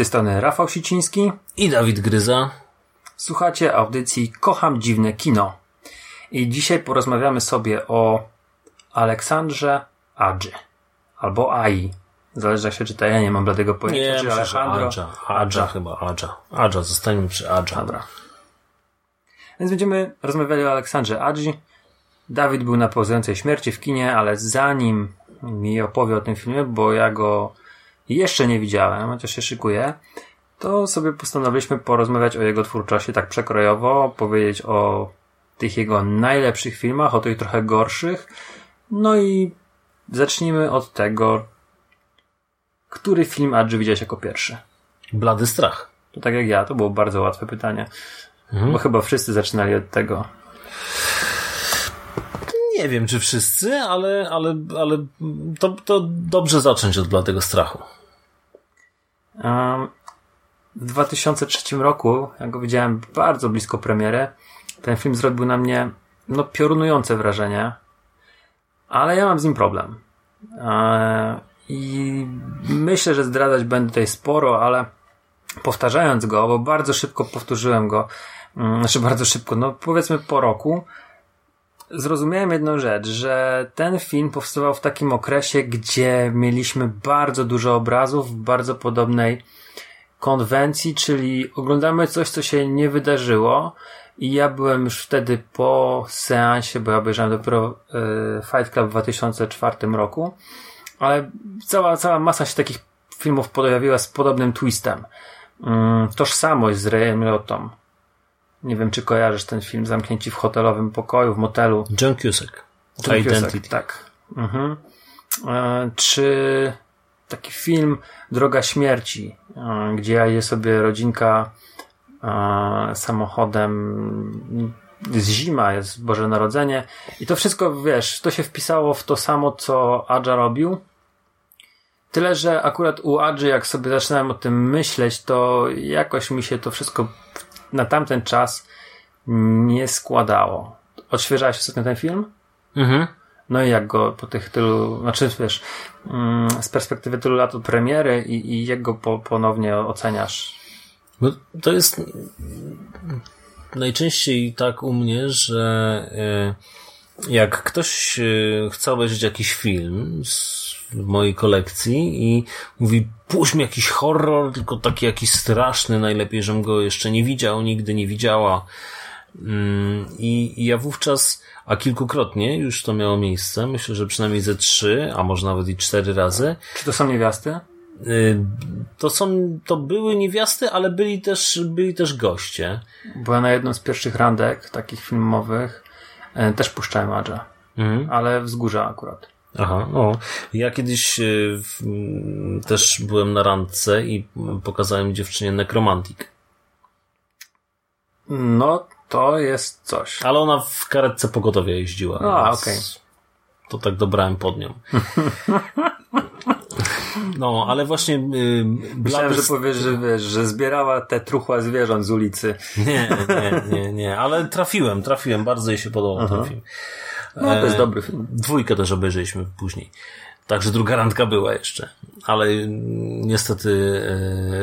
Tej strony Rafał Siciński. I Dawid Gryza. Słuchacie audycji Kocham Dziwne Kino. I dzisiaj porozmawiamy sobie o Aleksandrze Adży. Albo Ai. Zależy jak się czyta, ja nie mam bladego pojęcia. Nie, czy Alejandro- Adża. Adża chyba, Adża. Adża, zostańmy przy Adża. Dobra. Więc będziemy rozmawiali o Aleksandrze Adzi. Dawid był na pauzującej śmierci w kinie, ale zanim mi opowie o tym filmie, bo ja go jeszcze nie widziałem, chociaż się szykuję, to sobie postanowiliśmy porozmawiać o jego twórczości tak przekrojowo, powiedzieć o tych jego najlepszych filmach, o tych trochę gorszych. No i zacznijmy od tego, który film Adży widziałeś jako pierwszy. Blady strach. To tak jak ja, to było bardzo łatwe pytanie. Bo chyba wszyscy zaczynali od tego. Nie wiem, czy wszyscy, ale, ale, ale to, to dobrze zacząć od Bladego strachu. W 2003 roku, jak go widziałem bardzo blisko premiery, ten film zrobił na mnie no, piorunujące wrażenie, ale ja mam z nim problem. E, I myślę, że zdradzać będę tutaj sporo, ale powtarzając go, bo bardzo szybko powtórzyłem go, mm, znaczy bardzo szybko, no powiedzmy po roku, zrozumiałem jedną rzecz, że ten film powstawał w takim okresie, gdzie mieliśmy bardzo dużo obrazów w bardzo podobnej konwencji, czyli oglądamy coś, co się nie wydarzyło i ja byłem już wtedy po seansie, bo ja obejrzałem dopiero y, Fight Club w 2004 roku, ale cała, cała masa się takich filmów pojawiła z podobnym twistem. Mm, tożsamość z Rayem Liottą. Nie wiem, czy kojarzysz ten film Zamknięci w hotelowym pokoju, w motelu. John Cusack. John Identity. Cusack, tak. Mhm. E, czy taki film Droga Śmierci, e, gdzie jedzie sobie rodzinka e, samochodem jest zima, jest Boże Narodzenie i to wszystko, wiesz, to się wpisało w to samo, co Adja robił. Tyle, że akurat u Adży, jak sobie zaczynałem o tym myśleć, to jakoś mi się to wszystko na tamten czas nie składało. Odświeżałeś ostatnio ten film? Mhm. No i jak go po tych tylu, znaczy wiesz, mm, z perspektywy tylu lat od premiery i, i jak go po, ponownie oceniasz? No, to jest najczęściej tak u mnie, że e, jak ktoś e, chce obejrzeć jakiś film z w mojej kolekcji i mówi, puść mi jakiś horror, tylko taki jakiś straszny, najlepiej, żebym go jeszcze nie widział, nigdy nie widziała. Mm, I, I ja wówczas, a kilkukrotnie już to miało miejsce, myślę, że przynajmniej ze trzy, a może nawet i cztery razy, Czy to są niewiasty? y, to są, to były niewiasty, ale byli też, byli też goście. Bo ja na jedną z pierwszych randek, takich filmowych, też puszczałem Adża. Mhm. Ale wzgórza akurat. Aha, no. Ja kiedyś y, w, też byłem na randce i pokazałem dziewczynie Necromantic. No, to jest coś. Ale ona w karetce pogotowia jeździła. A, okej. To tak dobrałem pod nią. No, ale właśnie y, Myślałem, że powiesz, że wiesz, że zbierała te truchła zwierząt z ulicy. Nie, nie, nie, nie, ale trafiłem, trafiłem, bardzo jej się podobał ten film. No, to jest E, dobry film. Dwójkę też obejrzeliśmy później. Także druga randka była jeszcze. Ale mm, niestety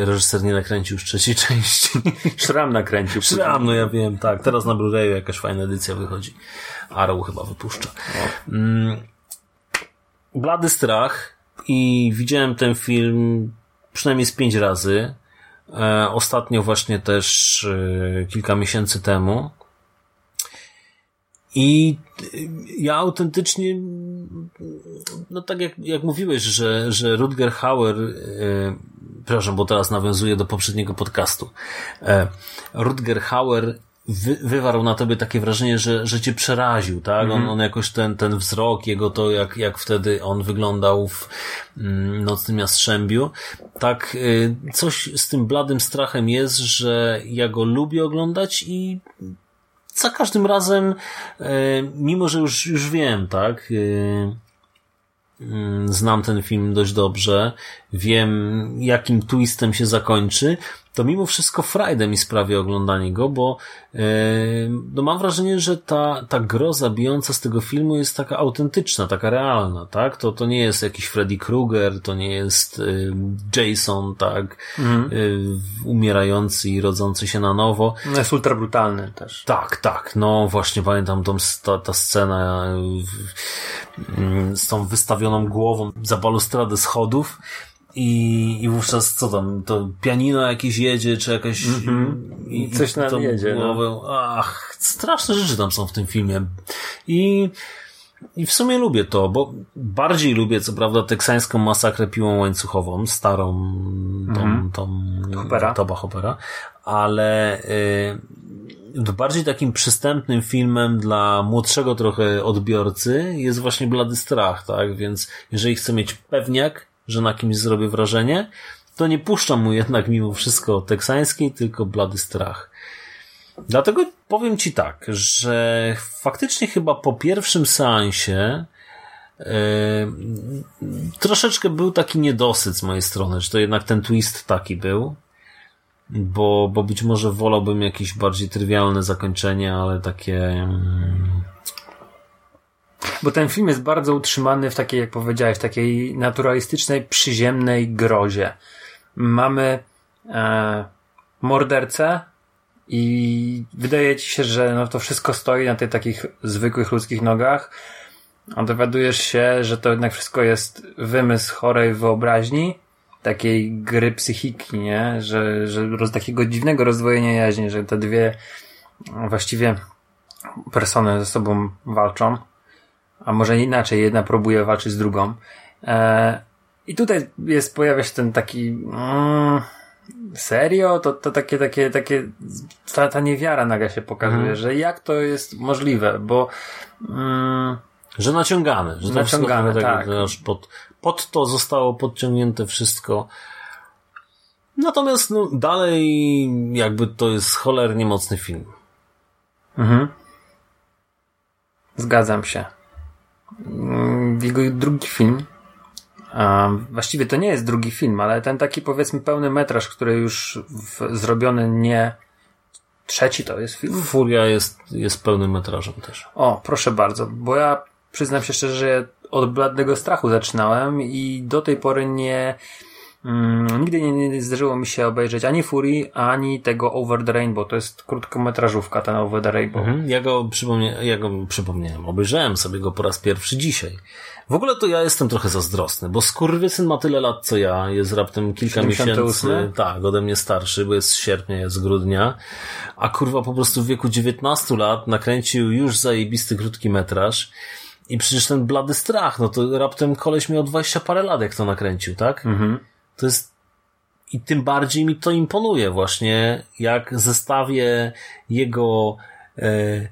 e, reżyser nie nakręcił już trzeciej części. Szram nakręcił. Szram, no ja wiem, tak. Teraz na Blu-rayu jakaś fajna edycja wychodzi. Arrow chyba wypuszcza. Mm, Blady strach i widziałem ten film przynajmniej z pięć razy. E, ostatnio właśnie też e, kilka miesięcy temu. I y, ja autentycznie, no tak jak, jak mówiłeś, że, że Rutger Hauer przepraszam, bo teraz nawiązuję do poprzedniego podcastu. E, Rutger Hauer wy, wywarł na tobie takie wrażenie, że, że cię przeraził, tak? Mhm. On, on jakoś ten, ten wzrok, jego to, jak, jak wtedy on wyglądał w mm, Nocnym Jastrzębiu. Tak, y, coś z tym bladym strachem jest, że ja go lubię oglądać i za każdym razem, y, mimo że już, już wiem, tak? Y, mm, znam ten film dość dobrze, wiem jakim twistem się zakończy, to mimo wszystko frajdę mi sprawia oglądanie go, bo e, no mam wrażenie, że ta, ta groza bijąca z tego filmu jest taka autentyczna, taka realna, tak? To, to nie jest jakiś Freddy Krueger, to nie jest e, Jason, tak? E, umierający i rodzący się na nowo. No jest ultra brutalny też. Tak, tak. No właśnie pamiętam tą, ta, ta scena mm, z tą wystawioną głową za balustradę schodów i, i wówczas co tam, to pianino jakieś jedzie, czy jakaś... i, Coś tam tą jedzie, no. Głowę, Ach, straszne rzeczy tam są w tym filmie. I... I w sumie lubię to, bo bardziej lubię, co prawda, teksańską masakrę piłą łańcuchową, starą, tą, tą Hoopera. Toba Hoopera, ale y, bardziej takim przystępnym filmem dla młodszego trochę odbiorcy jest właśnie Blady Strach, tak? Więc jeżeli chcę mieć pewniak, że na kimś zrobię wrażenie, to nie puszczam mu jednak mimo wszystko teksańskiej, tylko Blady Strach. Dlatego powiem Ci tak, że faktycznie chyba po pierwszym seansie yy, troszeczkę był taki niedosyt z mojej strony, że to jednak ten twist taki był, bo, bo być może wolałbym jakieś bardziej trywialne zakończenie, ale takie... Bo ten film jest bardzo utrzymany w takiej, jak powiedziałeś, takiej naturalistycznej, przyziemnej grozie. Mamy e, mordercę i wydaje ci się, że no to wszystko stoi na tych takich zwykłych ludzkich nogach, a dowiadujesz się, że to jednak wszystko jest wymysł chorej wyobraźni, takiej gry psychiki, nie? Że, że roz, takiego dziwnego rozdwojenia jaźni, że te dwie właściwie persony ze sobą walczą a może inaczej, jedna próbuje walczyć z drugą. E, I tutaj jest, pojawia się ten taki, mm, serio? To, to takie, takie, takie, ta, ta niewiara naga się pokazuje, że jak to jest możliwe, bo, mm, Że naciągane. Że Naciągane, tak. aż pod, pod to zostało podciągnięte wszystko. Natomiast no, dalej jakby to jest cholernie mocny film. mhm. Zgadzam się. Jego drugi film, właściwie to nie jest drugi film, ale ten taki powiedzmy pełny metraż, który już w, zrobiony nie trzeci to jest film. Furia jest, jest pełnym metrażem też. O, proszę bardzo, bo ja przyznam się szczerze, że od bladego strachu zaczynałem i do tej pory nie. Mm, nigdy nie, nie zdarzyło mi się obejrzeć ani Furii, ani tego Over the Rainbow. To jest krótkometrażówka, ten Over the Rainbow. Mhm. Ja go, przypomnie, ja go przypomniałem, obejrzałem sobie go po raz pierwszy dzisiaj. W ogóle to ja jestem trochę zazdrosny, bo skurwysyn ma tyle lat co ja, jest raptem kilka 78? miesięcy, tak, ode mnie starszy, bo jest z sierpnia, jest z grudnia, a kurwa po prostu w wieku 19 lat nakręcił już zajebisty krótki metraż i przecież ten blady strach, no to raptem koleś miał 20 parę lat jak to nakręcił, tak? Mhm. To jest i tym bardziej mi to imponuje właśnie, jak zestawię jego e,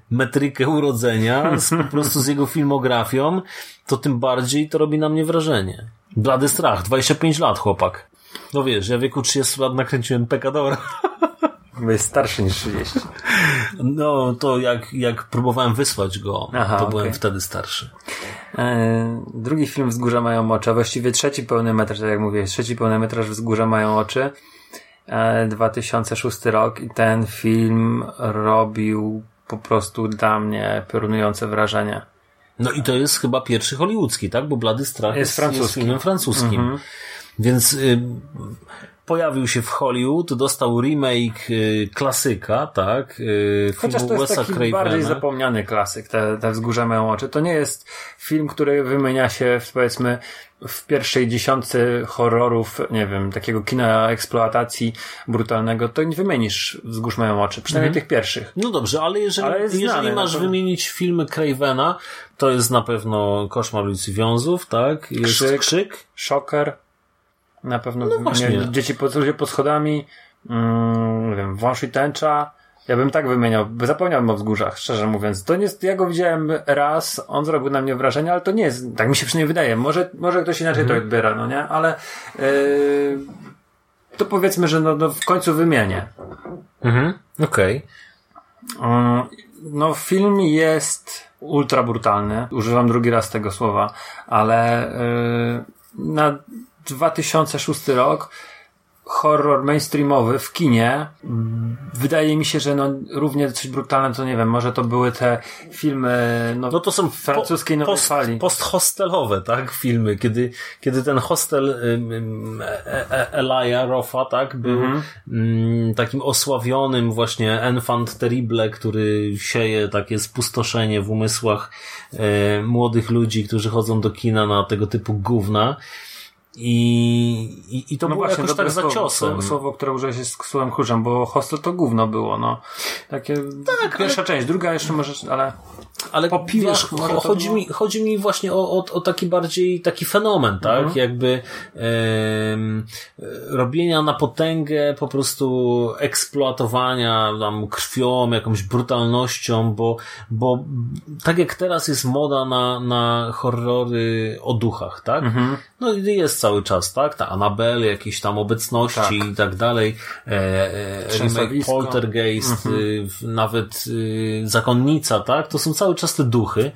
metrykę urodzenia z, po prostu z jego filmografią, to tym bardziej to robi na mnie wrażenie. Blady strach, 25 lat chłopak. No wiesz, ja w wieku 30 lat nakręciłem Pekadora. Jest starszy niż 30. No to jak, jak próbowałem wysłać go, Aha, to byłem okej. wtedy starszy. E, drugi film Wzgórza mają oczy, a właściwie trzeci pełny metraż, tak jak mówię, trzeci pełny metraż Wzgórza mają oczy. E, 2006 rok i ten film robił po prostu dla mnie piorunujące wrażenie. No i to jest chyba pierwszy hollywoodzki, tak? Bo Blady Strach Jest jest, francuski. filmem francuskim. Mhm. Więc y, pojawił się w Hollywood, dostał remake y, klasyka, tak? Y, Chociaż to jest Wes'a taki bardziej Cravena. zapomniany klasyk, te, te Wzgórze mają oczy. To nie jest film, który wymienia się w, powiedzmy w pierwszej dziesiątce horrorów, nie wiem, takiego kina eksploatacji brutalnego, to nie wymienisz Wzgórz mają oczy, przynajmniej tych pierwszych. No dobrze, ale jeżeli, Ale jeżeli znany, masz wymienić filmy Cravena, to jest na pewno Koszmar ulicy Wiązów, tak? Jest Krzyk. Krzyk. Szoker. Na pewno No właśnie. nie, dzieci pod, ludzie pod schodami, mm, nie wiem, wąż i tęcza. Ja bym tak wymieniał, bo zapomniałem o wzgórzach, szczerze mówiąc. To nie jest, ja go widziałem raz, on zrobił na mnie wrażenie, ale to nie jest, tak mi się przynajmniej wydaje. Może, może ktoś inaczej Mhm. to odbiera, no nie? Ale yy, to powiedzmy, że no, no w końcu wymienię. Mhm. Okej. Mm, No, film jest ultra brutalny. Używam drugi raz tego słowa, ale yy, na 2006 rok horror mainstreamowy w kinie wydaje mi się, że no równie coś brutalne to nie wiem, może to były te filmy no, No to są francuskiej nowej post, fali. posthostelowe, tak, filmy, kiedy, kiedy ten hostel e, Elia Roffa, tak, był Mhm. takim osławionym właśnie enfant terrible, który sieje takie spustoszenie w umysłach młodych ludzi, którzy chodzą do kina na tego typu gówna. I, i, i to było jakoś No dobre tak za ciosem. Słowo, które użyłeś jest słowem kluczem, bo hostel to gówno było, no. Takie, pierwsza część, druga jeszcze możesz, ale Ale Po piwach wiesz, może chodzi, było? mi, chodzi mi właśnie o, o, o taki bardziej taki fenomen, tak? Mhm. Jakby em, robienia na potęgę po prostu eksploatowania tam krwią, jakąś brutalnością, bo, bo tak jak teraz jest moda na, na horrory o duchach, tak? Mhm. No i jest cały czas, tak? Ta Annabelle, jakieś tam obecności Tak. i tak dalej. E, e, remake. Poltergeist, Mhm. y, nawet y, Zakonnica, tak? To są cały czas te duchy.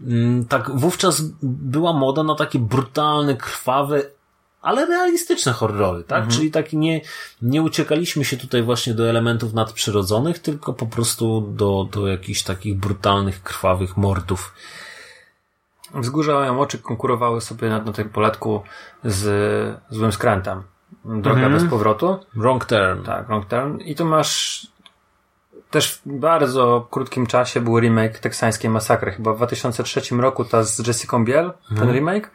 Mm, Tak, wówczas była moda na takie brutalne, krwawe, ale realistyczne horrory, tak? Mhm. Czyli taki nie, nie uciekaliśmy się tutaj właśnie do elementów nadprzyrodzonych, tylko po prostu do, do jakichś takich brutalnych, krwawych mordów. Wzgórza mają oczy konkurowały sobie na, na tym poletku z złym skrętem. Droga Mhm. bez powrotu. Wrong turn. Tak, Wrong Turn. I tu masz też w bardzo krótkim czasie był remake teksańskiej masakry. Chyba w 2003 roku ta z Jessica Biel, ten remake.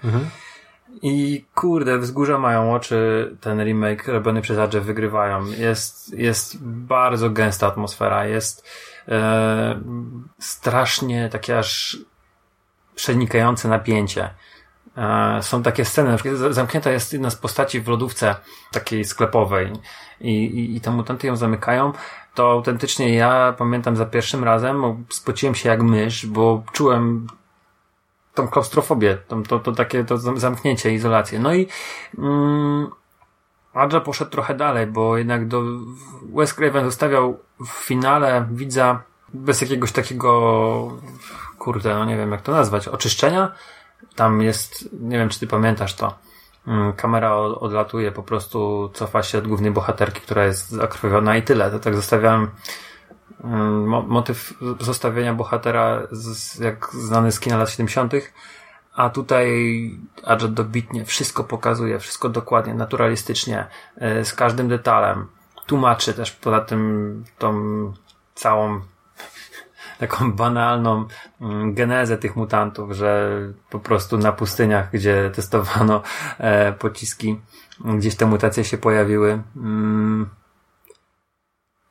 I kurde, wzgórza mają oczy, ten remake robiony przez Adże wygrywają. Jest, jest bardzo gęsta atmosfera, jest e, strasznie takie aż przenikające napięcie. E, Są takie sceny, na przykład zamknięta jest jedna z postaci w lodówce takiej sklepowej i, i, i te mutanty ją zamykają, to autentycznie ja pamiętam za pierwszym razem, spociłem się jak mysz, bo czułem tą klaustrofobię, tą, to, to takie to zam- zamknięcie, izolację. No i mm, Adja poszedł trochę dalej, bo jednak do Wes Craven zostawiał w finale widza bez jakiegoś takiego kurde, no nie wiem jak to nazwać, oczyszczenia. Tam jest, nie wiem czy ty pamiętasz to, Mm, kamera odlatuje, po prostu cofa się od głównej bohaterki, która jest zakrwawiona i tyle. To tak zostawiałem mm, mo- motyw zostawienia bohatera z, jak znany z kina lat 70. A tutaj Adjet dobitnie wszystko pokazuje, wszystko dokładnie, naturalistycznie, e, z każdym detalem. Tłumaczy też poza tym tą całą taką banalną mm, genezę tych mutantów, że po prostu na pustyniach, gdzie testowano e, pociski, gdzieś te mutacje się pojawiły. Mm,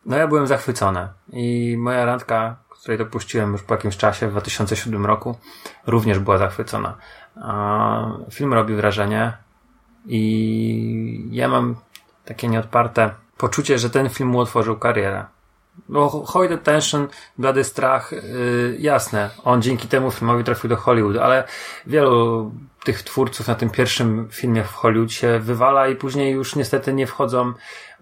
no ja byłem zachwycony i moja randka, której to puściłem już po jakimś czasie, w 2007 roku, również była zachwycona. Film robi wrażenie i ja mam takie nieodparte poczucie, że ten film mu otworzył karierę. Bo Hoyt Attention, Blady Strach, yy, jasne, on dzięki temu filmowi trafił do Hollywood, ale wielu tych twórców na tym pierwszym filmie w Hollywood się wywala i później już niestety nie wchodzą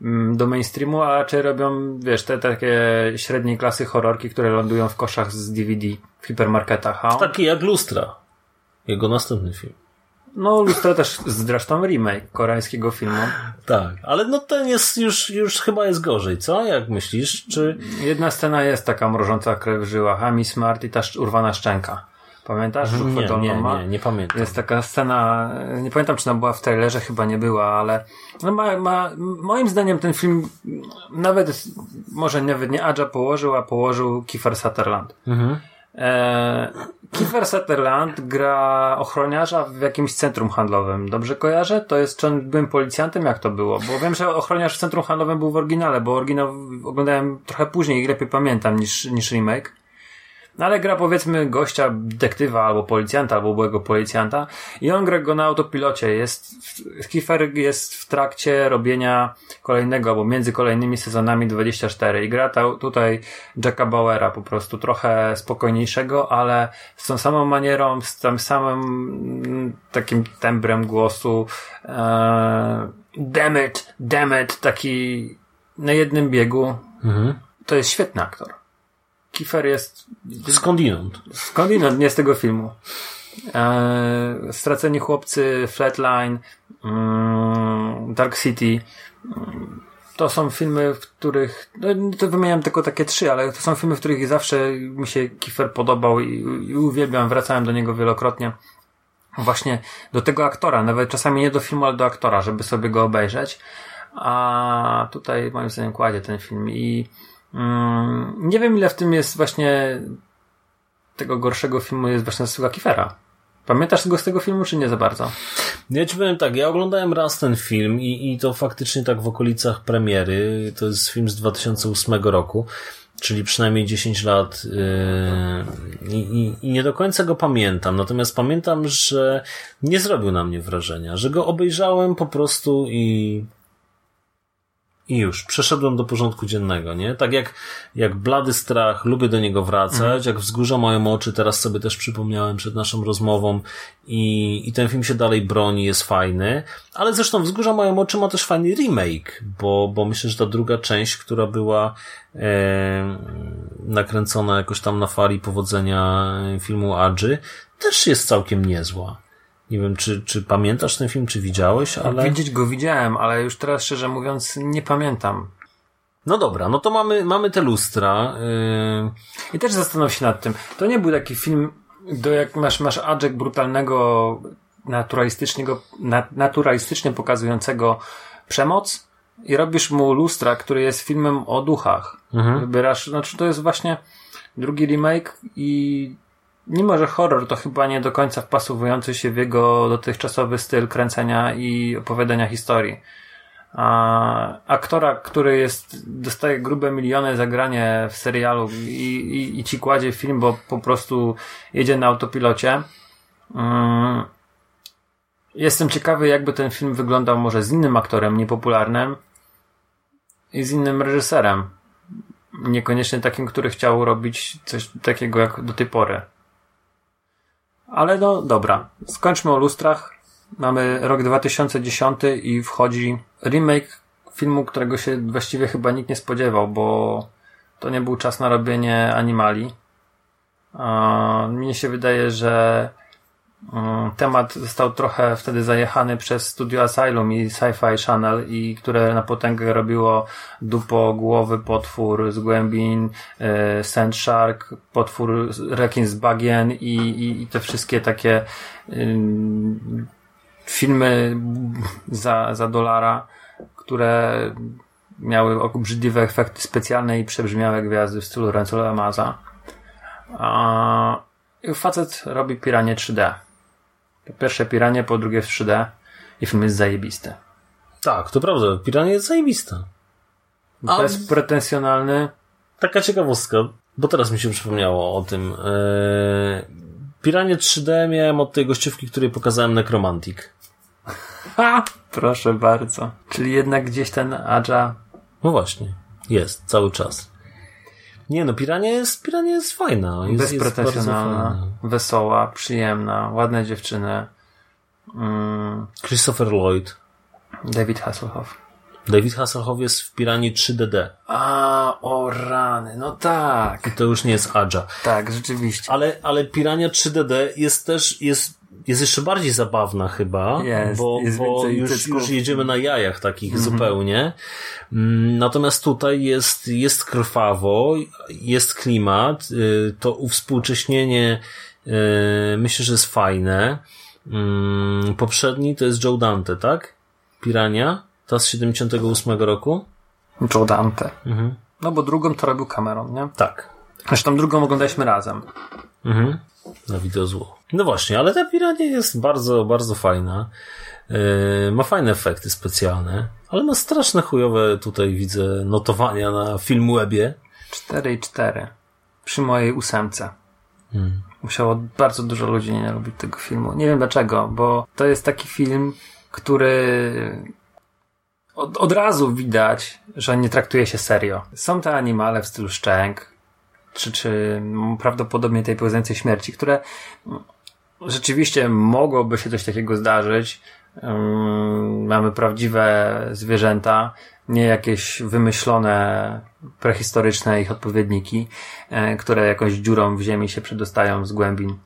mm, do mainstreamu, a raczej robią, wiesz, te takie średniej klasy horrorki, które lądują w koszach z DVD w hipermarketach. A on, Taki jak Lustra. Jego następny film. No, Lustra też zresztą remake koreańskiego filmu. Tak, ale no ten jest już, już chyba jest gorzej, co? Jak myślisz? Czy... Jedna scena jest taka mrożąca krew w żyłach, Smart i ta urwana szczęka. Pamiętasz? Nie, dolną nie, ma? nie, nie pamiętam. Jest taka scena, nie pamiętam czy ona była w trailerze, chyba nie była, ale no ma, ma, moim zdaniem ten film nawet, może nawet nie Adja położył, a położył Kiefer Sutherland. Mhm. E, Kiefer Sutherland gra ochroniarza w jakimś centrum handlowym. Dobrze kojarzę? To jest, czy on byłem policjantem? Jak to było? Bo wiem, że ochroniarz w centrum handlowym był w oryginale, bo oryginał oglądałem trochę później i lepiej pamiętam niż, niż remake. No ale gra powiedzmy gościa, detektywa albo policjanta, albo byłego policjanta i on gra go na autopilocie. Jest, Kiefer jest w trakcie robienia kolejnego, albo między kolejnymi sezonami 24 i gra ta, tutaj Jacka Bauera po prostu trochę spokojniejszego, ale z tą samą manierą, z tym samym mm, takim tembrem głosu e, damn it, damn it, taki na jednym biegu. To jest świetny aktor. Kiefer jest Skądinąd. skądinąd, nie z tego filmu. E, Straceni chłopcy, Flatline, mm, Dark City. Mm, To są filmy, w których, no to wymieniam tylko takie trzy, ale to są filmy, w których zawsze mi się Kiefer podobał i, i uwielbiam, wracałem do niego wielokrotnie. Właśnie do tego aktora, nawet czasami nie do filmu, ale do aktora, żeby sobie go obejrzeć. A tutaj moim zdaniem kładzie ten film i mm, nie wiem ile w tym jest właśnie tego gorszego filmu jest właśnie zasługa Kiefera. Pamiętasz go z tego filmu, czy nie za bardzo? Ja ci powiem tak, ja oglądałem raz ten film i, i to faktycznie tak w okolicach premiery. To jest film z 2008 roku, czyli przynajmniej 10 lat yy, i, i nie do końca go pamiętam. Natomiast pamiętam, że nie zrobił na mnie wrażenia, że go obejrzałem po prostu i i już, przeszedłem do porządku dziennego, nie? Tak jak, jak blady strach, lubię do niego wracać, jak wzgórza mają oczy, teraz sobie też przypomniałem przed naszą rozmową i, i ten film się dalej broni, jest fajny, ale zresztą wzgórza mają oczy ma też fajny remake, bo, bo myślę, że ta druga część, która była e, nakręcona jakoś tam na fali powodzenia filmu Adży, też jest całkiem niezła. Nie wiem, czy, czy pamiętasz ten film, czy widziałeś, ale... Widzieć go widziałem, ale już teraz szczerze mówiąc nie pamiętam. No dobra, no to mamy, mamy te lustra. Yy... I też zastanów się nad tym. To nie był taki film, do jak masz, masz adżek brutalnego, naturalistycznego, na, naturalistycznie pokazującego przemoc i robisz mu lustra, który jest filmem o duchach. Wybierasz, znaczy to jest właśnie drugi remake i mimo, że horror to chyba nie do końca wpasowujący się w jego dotychczasowy styl kręcenia i opowiadania historii. A aktora, który jest, dostaje grube miliony za granie w serialu i, i, i ci kładzie film, bo po prostu jedzie na autopilocie. Mm. Jestem ciekawy, jakby ten film wyglądał może z innym aktorem niepopularnym i z innym reżyserem. Niekoniecznie takim, który chciał robić coś takiego jak do tej pory. Ale no dobra, skończmy o lustrach. Mamy rok 2010 i wchodzi remake filmu, którego się właściwie chyba nikt nie spodziewał, bo to nie był czas na robienie animali. Mnie się wydaje, że temat został trochę wtedy zajechany przez Studio Asylum i Sci-Fi Channel i które na potęgę robiło dupo, głowy, potwór z głębin, e, Sand Shark, potwór rekin z bagien i, i, i te wszystkie takie ym, filmy za, za dolara, które miały obrzydliwe efekty specjalne i przebrzmiałe gwiazdy w stylu Renzola Amaza. A facet robi piranie 3D. Po pierwsze piranie, po drugie w 3D i film jest zajebisty. Tak, to prawda, Pirania jest zajebista. A- Bezpretensjonalny. Taka ciekawostka, bo teraz mi się przypomniało o tym. Eee, Piranie 3D miałem od tej gościówki, której pokazałem Necromantic. Ha! Proszę bardzo. Czyli jednak gdzieś ten Adja No właśnie, jest, cały czas. Nie no, Pirania jest, Pirania jest fajna. Jest, bezpretensjonalna, wesoła, przyjemna, ładne dziewczyny. Mm, Christopher Lloyd. David Hasselhoff. David Hasselhoff jest w Piranii 3DD. A, o rany, no tak. To już nie jest Adja. Tak, rzeczywiście. Ale, ale Pirania 3DD jest też, jest, jest jeszcze bardziej zabawna chyba, Jest, bo, jest bo już, już jedziemy na jajach takich zupełnie. Mm, Natomiast tutaj jest, jest krwawo, jest klimat, y, to uwspółcześnienie y, myślę, że jest fajne. Mm, Poprzedni to jest Joe Dante, tak? Pirania? Ta z 78 roku? Joe Dante. Mhm. No bo drugą to robił Cameron, nie? Tak. Zresztą drugą oglądaliśmy razem. Mhm. Na wideo zło. No właśnie, ale ta pirania jest bardzo, bardzo fajna. Yy, ma fajne efekty specjalne, ale ma straszne chujowe tutaj widzę notowania na Filmwebie. 4 i 4. Przy mojej ósemce. Musiało bardzo dużo ludzi nie lubić tego filmu. Nie wiem dlaczego, bo to jest taki film, który od, od razu widać, że nie traktuje się serio. Są te animale w stylu szczęk, czy, czy prawdopodobnie tej pełzającej śmierci, które rzeczywiście mogłoby się coś takiego zdarzyć. Ym, mamy prawdziwe zwierzęta, nie jakieś wymyślone, prehistoryczne ich odpowiedniki, e, które jakąś dziurą w ziemi się przedostają z głębin.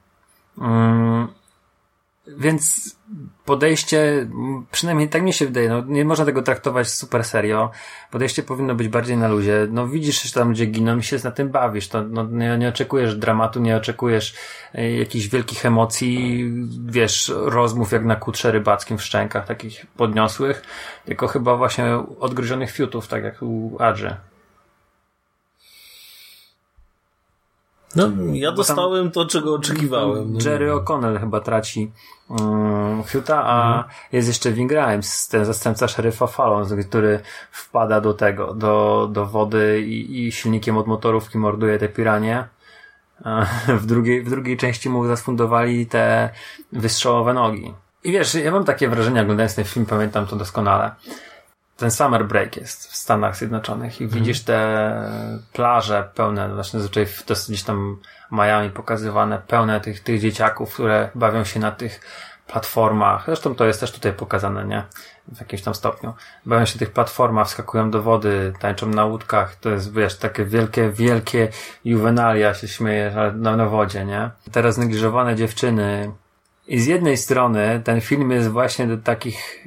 Więc podejście, przynajmniej tak mi się wydaje, no nie można tego traktować super serio. Podejście powinno być bardziej na luzie. No widzisz, że tam ludzie giną i się na tym bawisz. To, no, nie, nie oczekujesz dramatu, nie oczekujesz e, jakichś wielkich emocji, wiesz, rozmów jak na kutrze rybackim w szczękach, takich podniosłych, tylko chyba właśnie odgryzionych fiutów, tak jak u Adży. No, ja dostałem to, czego oczekiwałem. No, Jerry. O'Connell chyba traci um, Huta, a jest jeszcze Ving ten zastępca szeryfa Fallon, który wpada do tego, do, do wody i, i silnikiem od motorówki morduje te piranie. A W drugiej, w drugiej części mu zafundowali te wystrzałowe nogi. I wiesz, ja mam takie wrażenie, oglądając ten film, pamiętam to doskonale. Ten summer break jest w Stanach Zjednoczonych i widzisz te plaże pełne, właśnie zazwyczaj w dosyć gdzieś tam Miami pokazywane, pełne tych, tych dzieciaków, które bawią się na tych platformach. Zresztą to jest też tutaj pokazane, nie? W jakimś tam stopniu. Bawią się tych platformach, wskakują do wody, tańczą na łódkach. To jest, wiesz, takie wielkie, wielkie juwenalia się śmieje na, na wodzie, nie? Teraz negliżowane dziewczyny. I z jednej strony ten film jest właśnie do takich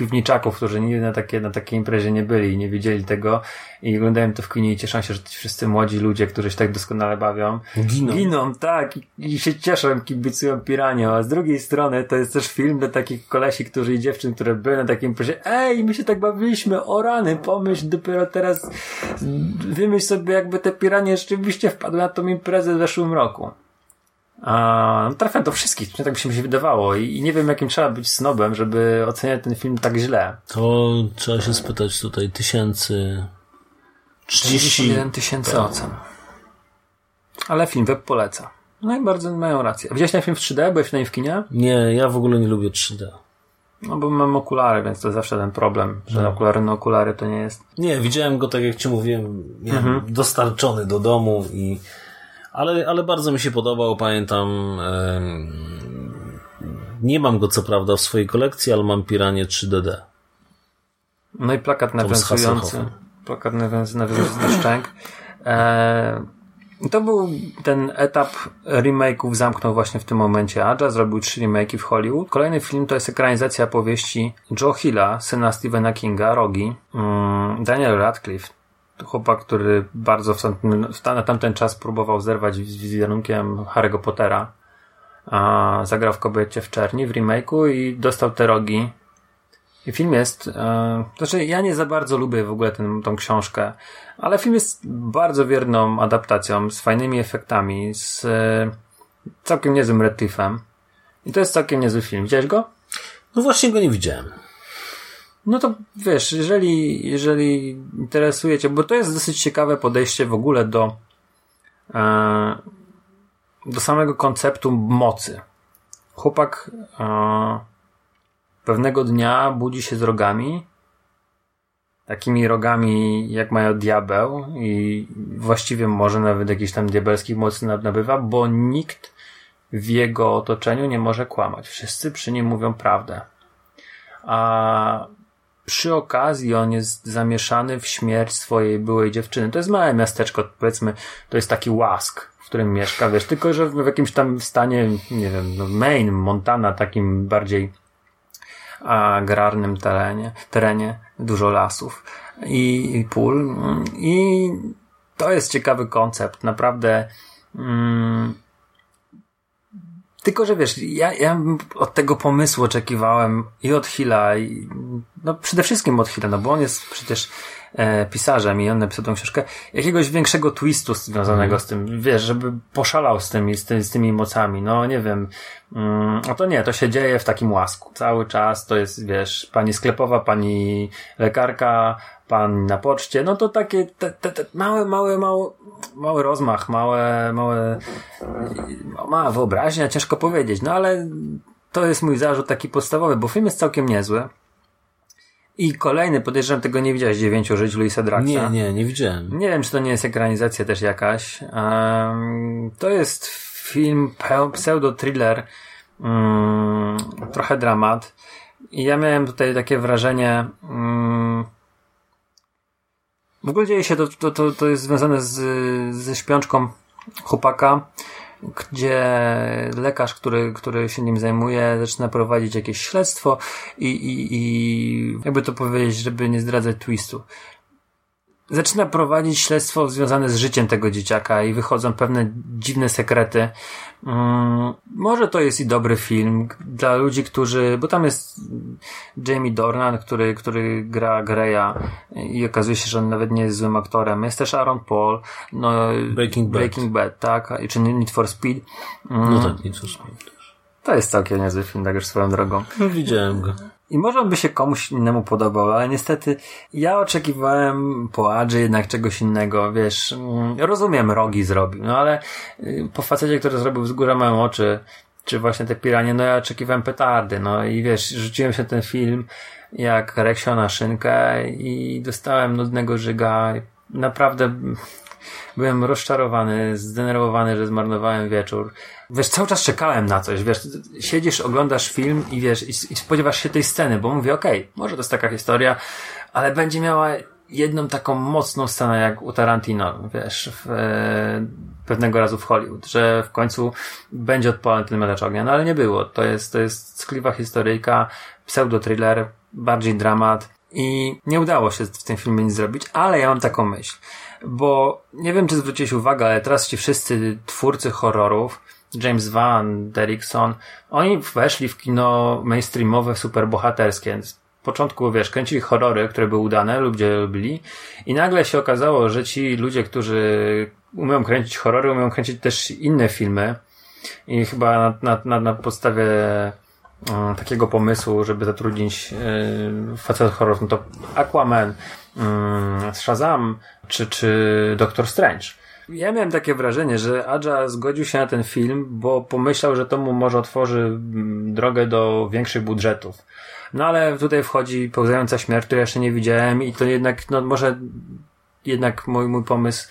piwniczaków, którzy nigdy na, takie, na takiej imprezie nie byli i nie widzieli tego i oglądają to w kinie i cieszą się, że ci wszyscy młodzi ludzie, którzy się tak doskonale bawią, Giną. giną tak, i, i się cieszą, kibicują piranią, a z drugiej strony to jest też film dla takich kolesi, którzy i dziewczyn, które były na takiej imprezie, ej, my się tak bawiliśmy, o rany, pomyśl dopiero teraz, wymyśl sobie jakby te piranie rzeczywiście wpadły na tą imprezę w zeszłym roku. A, no trafia do wszystkich, tak by się mi wydawało i, i nie wiem jakim trzeba być snobem, żeby oceniać ten film tak źle. To trzeba się spytać tutaj tysięcy... 30... 31 tysięcy ocen. Ale film web poleca. No i bardzo mają rację. Widziałeś ten film w 3D? Byłeś na nim w kinie? Nie, ja w ogóle nie lubię 3D. No bo mam okulary, więc to zawsze ten problem, że okulary na okulary to nie jest. Nie, widziałem go tak jak ci mówiłem, miałem dostarczony do domu i ale, ale bardzo mi się podobał, pamiętam nie mam go co prawda w swojej kolekcji, ale mam Piranie 3DD. No i plakat nawiązujący. Plakat nawiązujący do szczęk. E, to był ten etap remake'ów zamknął właśnie w tym momencie. Adja zrobił trzy remake'i w Hollywood. Kolejny film to jest ekranizacja powieści Joe Hilla, syna Stephena Kinga, Rogi. Mm, Daniel Radcliffe, chłopak, który bardzo w tamten, na tamten czas próbował zerwać z wizerunkiem Harry'ego Pottera. A zagrał w Kobiecie w Czerni w remake'u i dostał te rogi. I film jest, e, znaczy ja nie za bardzo lubię w ogóle tę tą książkę, ale film jest bardzo wierną adaptacją, z fajnymi efektami, z e, całkiem niezłym Radcliffe'em. I to jest całkiem niezły film. Widziałeś go? No właśnie go nie widziałem. No to wiesz, jeżeli, jeżeli interesuje Cię, bo to jest dosyć ciekawe podejście w ogóle do, e, do samego konceptu mocy. Chłopak e, pewnego dnia budzi się z rogami, takimi rogami jak mają diabeł i właściwie może nawet jakichś tam diabelskich mocy nabywa, bo nikt w jego otoczeniu nie może kłamać. Wszyscy przy nim mówią prawdę. A przy okazji on jest zamieszany w śmierć swojej byłej dziewczyny. To jest małe miasteczko, powiedzmy, to jest taki łask, w którym mieszka, wiesz, tylko że w jakimś tam stanie, nie wiem, no Maine, Montana, takim bardziej agrarnym terenie, terenie, dużo lasów i, i pól. I to jest ciekawy koncept, naprawdę. Mm, tylko, że wiesz, ja, ja od tego pomysłu oczekiwałem i od Hilla, i, no przede wszystkim od Hilla, no bo on jest przecież e, pisarzem i on napisał tą książkę, jakiegoś większego twistu związanego z tym, wiesz, żeby poszalał z tymi, z, z tymi mocami, no nie wiem, mm, a to nie, to się dzieje w takim łasku. Cały czas to jest, wiesz, pani sklepowa, pani lekarka, pan na poczcie, no to takie te, te, te małe, małe, małe, mały rozmach, małe, małe, mała wyobraźnia, ciężko powiedzieć, no ale to jest mój zarzut taki podstawowy, bo film jest całkiem niezły. I kolejny, podejrzewam, tego nie widziałeś, Dziewięciu żyć Louisa Draxa. Nie, nie, nie widziałem. Nie wiem, czy to nie jest ekranizacja też jakaś. Um, to jest film pseudo-thriller, um, trochę dramat. I ja miałem tutaj takie wrażenie, um, w ogóle dzieje się to, to, to, to jest związane z, ze śpiączką chłopaka, gdzie lekarz, który, który się nim zajmuje, zaczyna prowadzić jakieś śledztwo i, i, i jakby to powiedzieć, żeby nie zdradzać twistu zaczyna prowadzić śledztwo związane z życiem tego dzieciaka i wychodzą pewne dziwne sekrety. Um, może to jest i dobry film dla ludzi, którzy, bo tam jest Jamie Dornan, który, który gra Greya i okazuje się, że on nawet nie jest złym aktorem. Jest też Aaron Paul, no, Breaking Bad. Breaking Bad, tak, czy Need for Speed. Um, No tak, Need for Speed. To jest całkiem niezły film, tak już swoją drogą. No, widziałem go. I może on by się komuś innemu podobał, ale niestety ja oczekiwałem po Adży jednak czegoś innego, wiesz, mm, rozumiem, Rogi zrobił, no ale y, po facecie, który zrobił Wzgórza Małe Oczy, czy właśnie te piranie, no ja oczekiwałem petardy, no i wiesz, rzuciłem się ten film jak Reksio na szynkę i dostałem nudnego żyga, naprawdę byłem rozczarowany, zdenerwowany, że zmarnowałem wieczór. Wiesz, cały czas czekałem na coś, wiesz, siedzisz, oglądasz film i wiesz, i, i spodziewasz się tej sceny, bo mówię, okej, okay, może to jest taka historia, ale będzie miała jedną taką mocną scenę jak u Tarantino, wiesz, w, e, pewnego razu w Hollywood, że w końcu będzie odpalony ten miotacz ognia, no ale nie było. To jest, to jest skliwa historyjka, pseudo-thriller, bardziej dramat i nie udało się w tym filmie nic zrobić, ale ja mam taką myśl, bo nie wiem, czy zwróciłeś uwagę, ale teraz ci wszyscy twórcy horrorów, James Van, Derrickson, oni weszli w kino mainstreamowe, superbohaterskie. Z początku, wiesz, kręcili horrory, które były udane, ludzie lubili i nagle się okazało, że ci ludzie, którzy umieją kręcić horrory, umieją kręcić też inne filmy i chyba na, na, na, na podstawie um, takiego pomysłu, żeby zatrudnić yy, facet horrorów, no to Aquaman, yy, Shazam czy, czy Doctor Strange ja miałem takie wrażenie, że Adja zgodził się na ten film, bo pomyślał, że to mu może otworzy drogę do większych budżetów. No ale tutaj wchodzi pełzająca śmierć, której jeszcze nie widziałem i to jednak, no może jednak mój, mój pomysł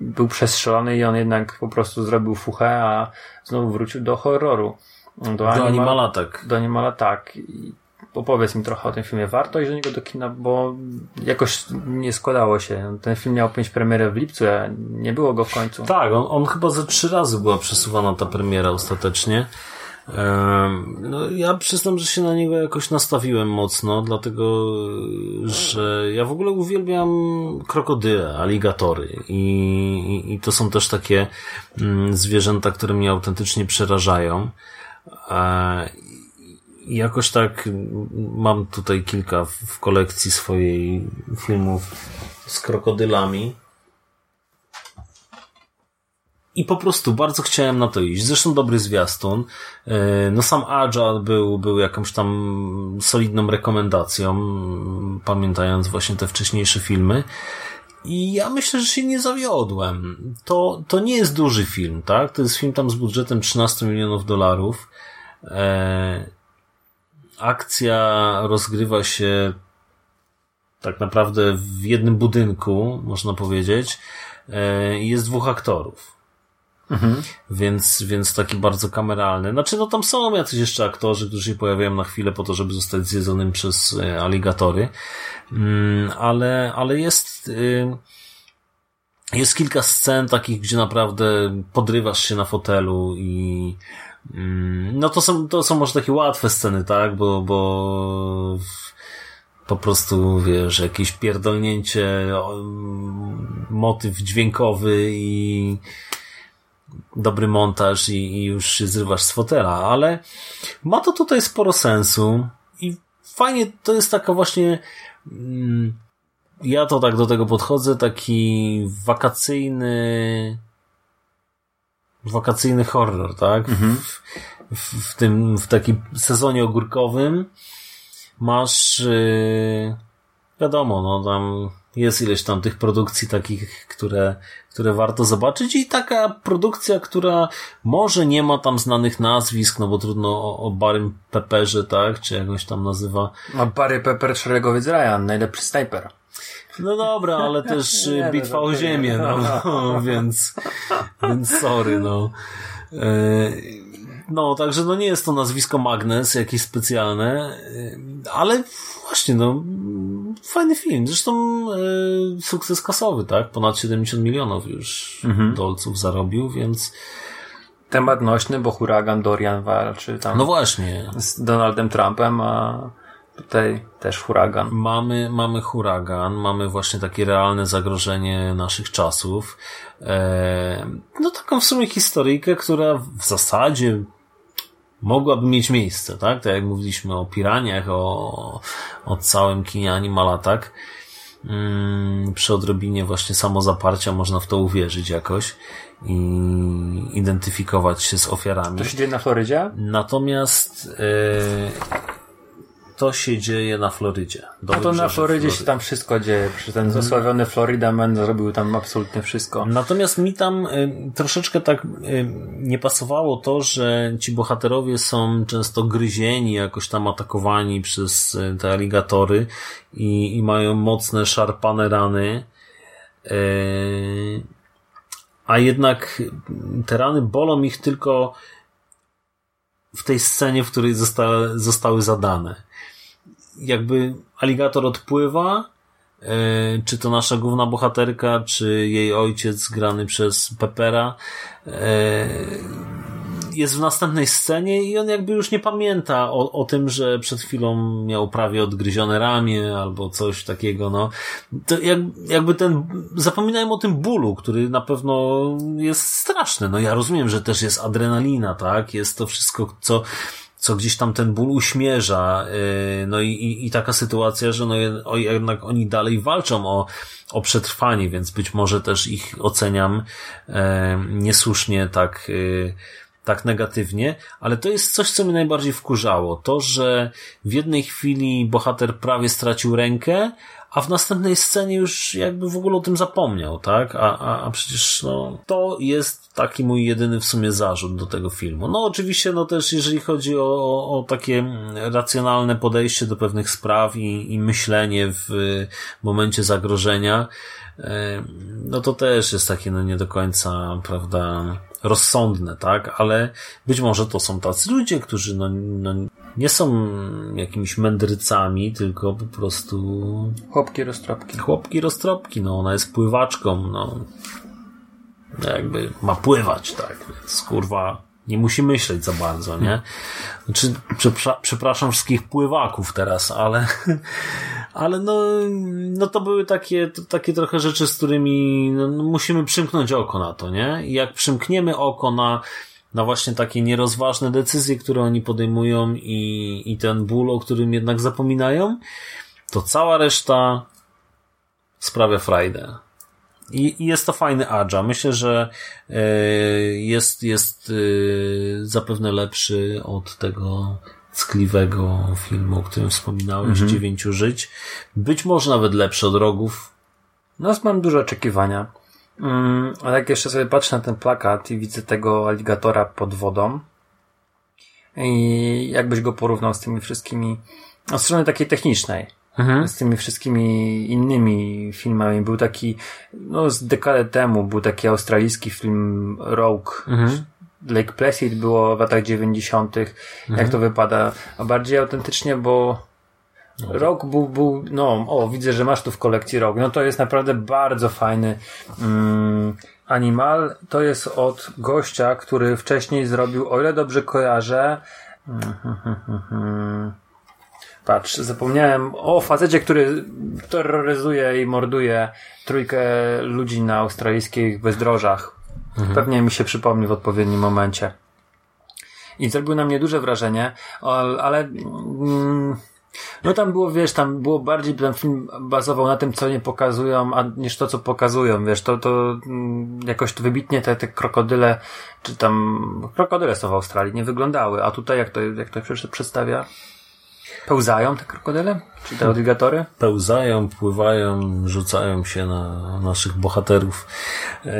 był przestrzelony i on jednak po prostu zrobił fuchę, a znowu wrócił do horroru. Do, do animal, animala tak. Do animala tak. I opowiedz mi trochę o tym filmie. Warto iść do niego do kina, bo jakoś nie składało się. Ten film miał pięć premierę w lipcu, a nie było go w końcu. Tak, on, on chyba ze trzy razy była przesuwana ta premiera ostatecznie. No, ja przyznam, że się na niego jakoś nastawiłem mocno, dlatego, że ja w ogóle uwielbiam krokodyle, aligatory i, i, to są też takie mm, zwierzęta, które mnie autentycznie przerażają. Jakoś tak mam tutaj kilka w kolekcji swojej filmów z krokodylami. I po prostu bardzo chciałem na to iść. Zresztą dobry zwiastun. No sam Agile był, był jakąś tam solidną rekomendacją, pamiętając właśnie te wcześniejsze filmy. I ja myślę, że się nie zawiodłem. To, to nie jest duży film, tak? To jest film tam z budżetem 13 milionów dolarów akcja rozgrywa się tak naprawdę w jednym budynku, można powiedzieć. E, jest dwóch aktorów. Mhm. Więc, więc taki bardzo kameralny. Znaczy, no tam są jacyś jeszcze aktorzy, którzy się pojawiają na chwilę po to, żeby zostać zjedzonym przez e, aligatory. Mm, ale, ale jest, y, jest kilka scen takich, gdzie naprawdę podrywasz się na fotelu i no to są, to są może takie łatwe sceny, tak? Bo, bo po prostu, wiesz, jakieś pierdolnięcie, motyw dźwiękowy i dobry montaż i, i już się zrywasz z fotela, ale ma to tutaj sporo sensu i fajnie, to jest taka właśnie mm, ja to tak do tego podchodzę, taki wakacyjny wakacyjny horror, tak? Mhm. W, w, w, tym, w takim sezonie ogórkowym masz yy, wiadomo, no tam jest ileś tam tych produkcji takich, które, które warto zobaczyć i taka produkcja, która może nie ma tam znanych nazwisk, no bo trudno o, o Barym Pepperze, tak, czy jakąś tam nazywa. A Barry Pepper, szeregowiec Ryan, najlepszy snajper. No dobra, ale też Nie, no, bitwa o ziemię, no, no więc, więc sorry, no. E, No, także no nie jest to nazwisko Magnes jakieś specjalne, e, ale właśnie, no, fajny film. Zresztą e, sukces kasowy, tak? Ponad 70 milionów już dolców zarobił, więc Temat nośny, bo huragan Dorian walczy tam no właśnie. z Donaldem Trumpem, a tutaj też huragan. Mamy, mamy huragan, mamy właśnie takie realne zagrożenie naszych czasów. E, no taką w sumie historyjkę, która w zasadzie mogłaby mieć miejsce, tak? Tak jak mówiliśmy o piraniach, o, o całym kinie Animal Attack. Mm, przy odrobinie właśnie samozaparcia można w to uwierzyć jakoś i identyfikować się z ofiarami. To się dzieje na Florydzie? Natomiast e, to się dzieje na Florydzie. No to na Florydzie się tam wszystko dzieje. Przecież ten zasławiony Florida Man zrobił tam absolutnie wszystko. Natomiast mi tam y, troszeczkę tak y, nie pasowało to, że ci bohaterowie są często gryzieni, jakoś tam atakowani przez y, te aligatory i, i mają mocne, szarpane rany. Y, a jednak te rany bolą ich tylko w tej scenie, w której zosta zostały zadane. Jakby aligator odpływa, e, czy to nasza główna bohaterka, czy jej ojciec grany przez Pepera, e, jest w następnej scenie i on jakby już nie pamięta o, o tym, że przed chwilą miał prawie odgryzione ramię albo coś takiego, no. To jak, jakby ten, zapominają o tym bólu, który na pewno jest straszny. No ja rozumiem, że też jest adrenalina, tak? Jest to wszystko, co, co gdzieś tam ten ból uśmierza, yy, no i, i, i taka sytuacja, że no jednak oni dalej walczą o, o przetrwanie, więc być może też ich oceniam e, niesłusznie tak, yy, tak negatywnie, ale to jest coś, co mnie najbardziej wkurzało. To, że w jednej chwili bohater prawie stracił rękę, a w następnej scenie już jakby w ogóle o tym zapomniał, tak? A, a, a przecież no, to jest taki mój jedyny w sumie zarzut do tego filmu. No oczywiście, no też jeżeli chodzi o, o, o takie racjonalne podejście do pewnych spraw i, i myślenie w momencie zagrożenia, e, no to też jest takie no nie do końca, prawda, rozsądne, tak? Ale być może to są tacy ludzie, którzy no, no nie są jakimiś mędrycami, tylko po prostu Chłopki roztropki. chłopki roztropki, no ona jest pływaczką, no jakby ma pływać, tak, więc kurwa nie musi myśleć za bardzo, nie? Znaczy, przepra- przepraszam wszystkich pływaków teraz, ale ale no, no to były takie, to, takie trochę rzeczy, z którymi no, musimy przymknąć oko na to, nie? I jak przymkniemy oko na na właśnie takie nierozważne decyzje, które oni podejmują i, i ten ból, o którym jednak zapominają, to cała reszta sprawia frajdę. I, I jest to fajny Adja. Myślę, że e, jest, jest e, zapewne lepszy od tego ckliwego filmu, o którym wspominałeś, Dziewięciu Żyć. Być może nawet lepszy od Rogów. No, mam duże oczekiwania. Mm, ale jak jeszcze sobie patrzę na ten plakat i widzę tego aligatora pod wodą i jakbyś go porównał z tymi wszystkimi, od strony takiej technicznej, z tymi wszystkimi innymi filmami. Był taki, no z dekadę temu był taki australijski film Rogue. Lake Placid było w latach 90. Jak to wypada? A bardziej autentycznie, bo Rok był, był, no, o, widzę, że masz tu w kolekcji rok. No to jest naprawdę bardzo fajny mm, animal. To jest od gościa, który wcześniej zrobił, o ile dobrze kojarzę, Patrz, zapomniałem o facecie, który terroryzuje i morduje trójkę ludzi na australijskich bezdrożach. Pewnie mi się przypomni w odpowiednim momencie. I zrobił na mnie duże wrażenie, ale mm, no tam było, wiesz, tam było bardziej, ten film bazował na tym, co nie pokazują, a niż to, co pokazują, wiesz, to, to mm, jakoś to wybitnie te, te krokodyle, czy tam, krokodyle są w Australii, nie wyglądały, a tutaj jak to, jak to przedstawia? Pełzają te krokodyle? Czy te aligatory? Pełzają, pływają, rzucają się na naszych bohaterów. Yy,